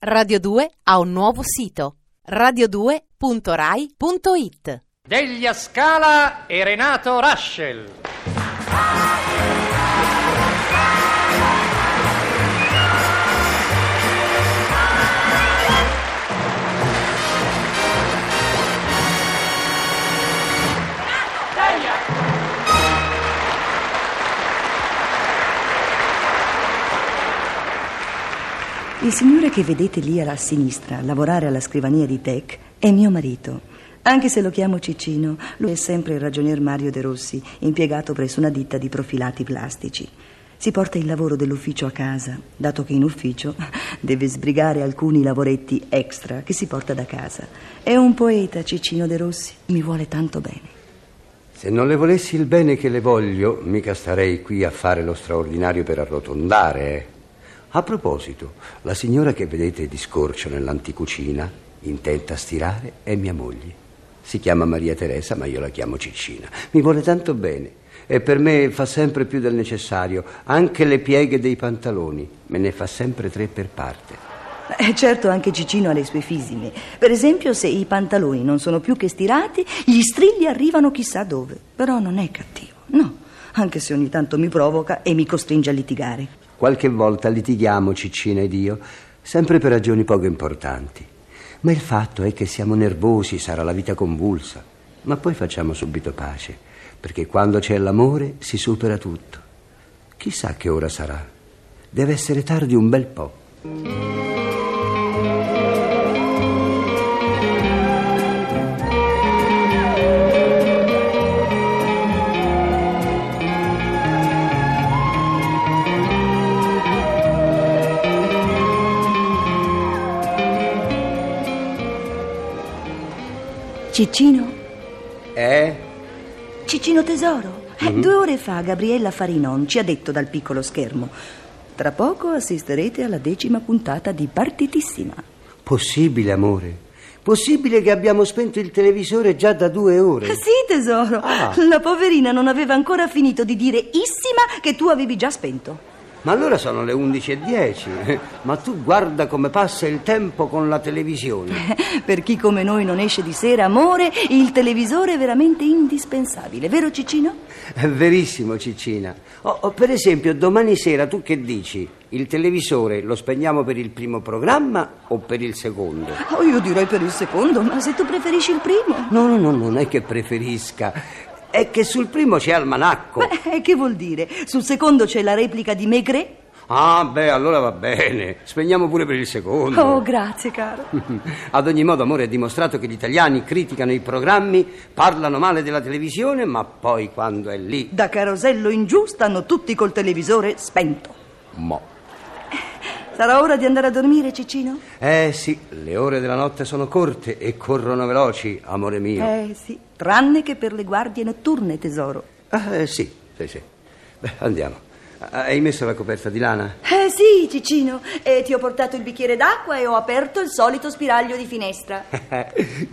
Radio 2 ha un nuovo sito radio2.rai.it Deglia Scala e Renato Raschel. Il signore che vedete lì alla sinistra lavorare alla scrivania di Tech è mio marito. Anche se lo chiamo Ciccino, lui è sempre il ragionier Mario De Rossi, impiegato presso una ditta di profilati plastici. Si porta il lavoro dell'ufficio a casa, dato che in ufficio deve sbrigare alcuni lavoretti extra che si porta da casa. È un poeta, Ciccino De Rossi, mi vuole tanto bene. Se non le volessi il bene che le voglio, mica starei qui a fare lo straordinario per arrotondare, eh. A proposito, la signora che vedete di scorcio nell'anticucina, intenta a stirare, è mia moglie. Si chiama Maria Teresa, ma io la chiamo Ciccina. Mi vuole tanto bene e per me fa sempre più del necessario. Anche le pieghe dei pantaloni, me ne fa sempre tre per parte. Eh, certo, anche Ciccino ha le sue fisime. Per esempio, se i pantaloni non sono più che stirati, gli strilli arrivano chissà dove. Però non è cattivo, no. Anche se ogni tanto mi provoca e mi costringe a litigare. Qualche volta litighiamo Ciccina ed io, sempre per ragioni poco importanti. Ma il fatto è che siamo nervosi, sarà la vita convulsa. Ma poi facciamo subito pace, perché quando c'è l'amore si supera tutto. Chissà che ora sarà. Deve essere tardi un bel po'. Ciccino? Eh? Ciccino tesoro? Eh, Mhm. Due ore fa Gabriella Farinon ci ha detto dal piccolo schermo. Tra poco assisterete alla decima puntata di Partitissima. Possibile, amore? Possibile che abbiamo spento il televisore già da due ore? Eh Sì, tesoro. Ah. La poverina non aveva ancora finito di dire issima che tu avevi già spento. Ma allora sono le 11.10. Ma tu guarda come passa il tempo con la televisione. Per chi come noi non esce di sera, amore, il televisore è veramente indispensabile, vero Ciccino? È verissimo, Ciccina. Oh, oh, per esempio, domani sera tu che dici? Il televisore lo spegniamo per il primo programma o per il secondo? Oh, io direi per il secondo, ma se tu preferisci il primo. No, no, no, non è che preferisca. È che sul primo c'è Almanacco. Beh, che vuol dire? Sul secondo c'è la replica di Maigret? Ah, beh, allora va bene. Spegniamo pure per il secondo. Oh, grazie, caro. Ad ogni modo, amore, è dimostrato che gli italiani criticano i programmi, parlano male della televisione, ma poi quando è lì... Da Carosello in giù stanno tutti col televisore spento. Mo. Sarà ora di andare a dormire, Ciccino? Eh sì, le ore della notte sono corte e corrono veloci, amore mio. Eh sì, tranne che per le guardie notturne, tesoro. Ah, eh, sì, sì, sì. Beh, andiamo. Ah, Hai messo la coperta di lana? Eh sì, Ciccino, e ti ho portato il bicchiere d'acqua e ho aperto il solito spiraglio di finestra.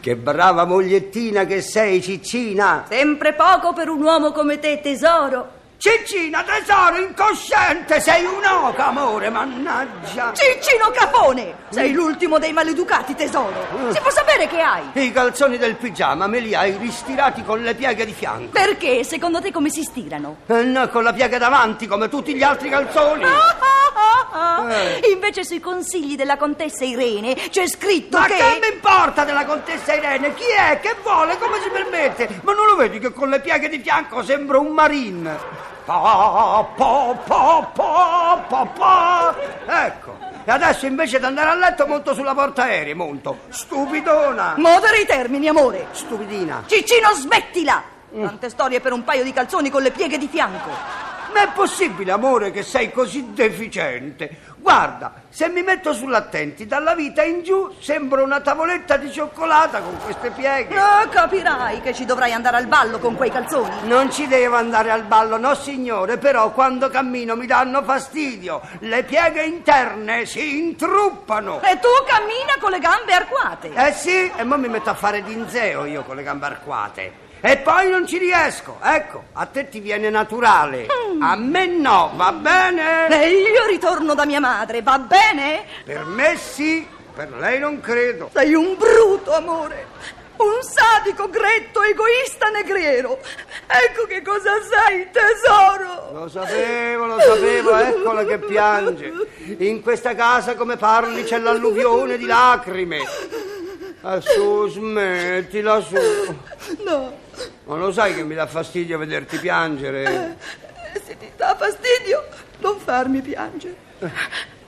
che brava mogliettina che sei, Ciccina! Sempre poco per un uomo come te, tesoro. Ciccina, tesoro, incosciente! Sei un'oca, amore, mannaggia! Ciccino Capone! Sei l'ultimo dei maleducati, tesoro. Si può sapere che hai? I calzoni del pigiama me li hai ristirati con le pieghe di fianco. Perché, secondo te, come si stirano? Eh, no, con la piega davanti, come tutti gli altri calzoni. Eh. Invece sui consigli della contessa Irene c'è scritto Ma che... che mi importa della contessa Irene? Chi è? Che vuole? Come si permette? Ma non lo vedi che con le pieghe di fianco sembra un marin? Pa, pa, pa, pa, pa, pa. Ecco. E adesso invece di andare a letto monto sulla portaerei, monto. Stupidona. Modera i termini, amore. Stupidina. Ciccino, smettila! Tante storie per un paio di calzoni con le pieghe di fianco. Ma è possibile, amore, che sei così deficiente? Guarda, se mi metto sull'attenti, dalla vita in giù sembra una tavoletta di cioccolata con queste pieghe. Ah, capirai che ci dovrai andare al ballo con quei calzoni. Non ci devo andare al ballo, no signore, però quando cammino mi danno fastidio. Le pieghe interne si intruppano. E tu cammina con le gambe arcuate. Eh sì, e mo mi metto a fare dinzeo io con le gambe arcuate. E poi non ci riesco. Ecco, a te ti viene naturale. A me no, va bene? E io ritorno da mia madre, va bene? Per me sì. per lei non credo. Sei un bruto, amore. Un sadico, gretto, egoista negriero. Ecco che cosa sei, tesoro. Lo sapevo, lo sapevo, eccola che piange. In questa casa come parli c'è l'alluvione di lacrime. Su, smettila su. No, Ma lo sai che mi dà fastidio vederti piangere? se ti dà fastidio, non farmi piangere.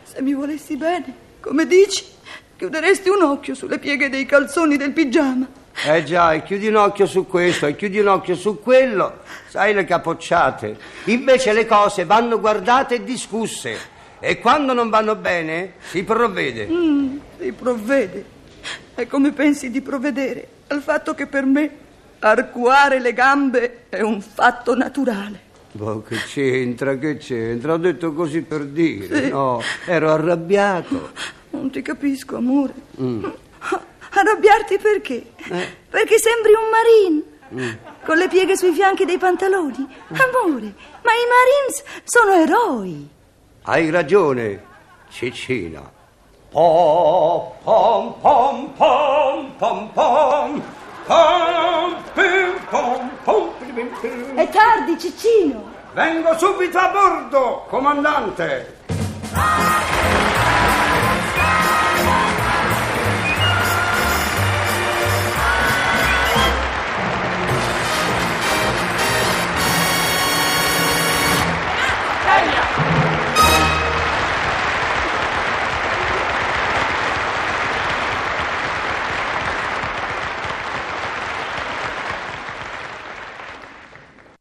Se mi volessi bene, come dici, chiuderesti un occhio sulle pieghe dei calzoni del pigiama. Eh già, e chiudi un occhio su questo e chiudi un occhio su quello. Sai le capocciate. Invece le cose vanno guardate e discusse. E quando non vanno bene, si provvede. Mm, si provvede. E come pensi di provvedere al fatto che per me arcuare le gambe è un fatto naturale? Boh, che c'entra, che c'entra? Ho detto così per dire, Sì. no? Ero arrabbiato. Non ti capisco, amore. Arrabbiarti perché? Perché sembri un marine. Con le pieghe sui fianchi dei pantaloni. Amore, ma i marines sono eroi. Hai ragione, Cicina. Pom, pom, pom, pom, pom. Pom, Ciccino. Vengo subito a bordo, comandante.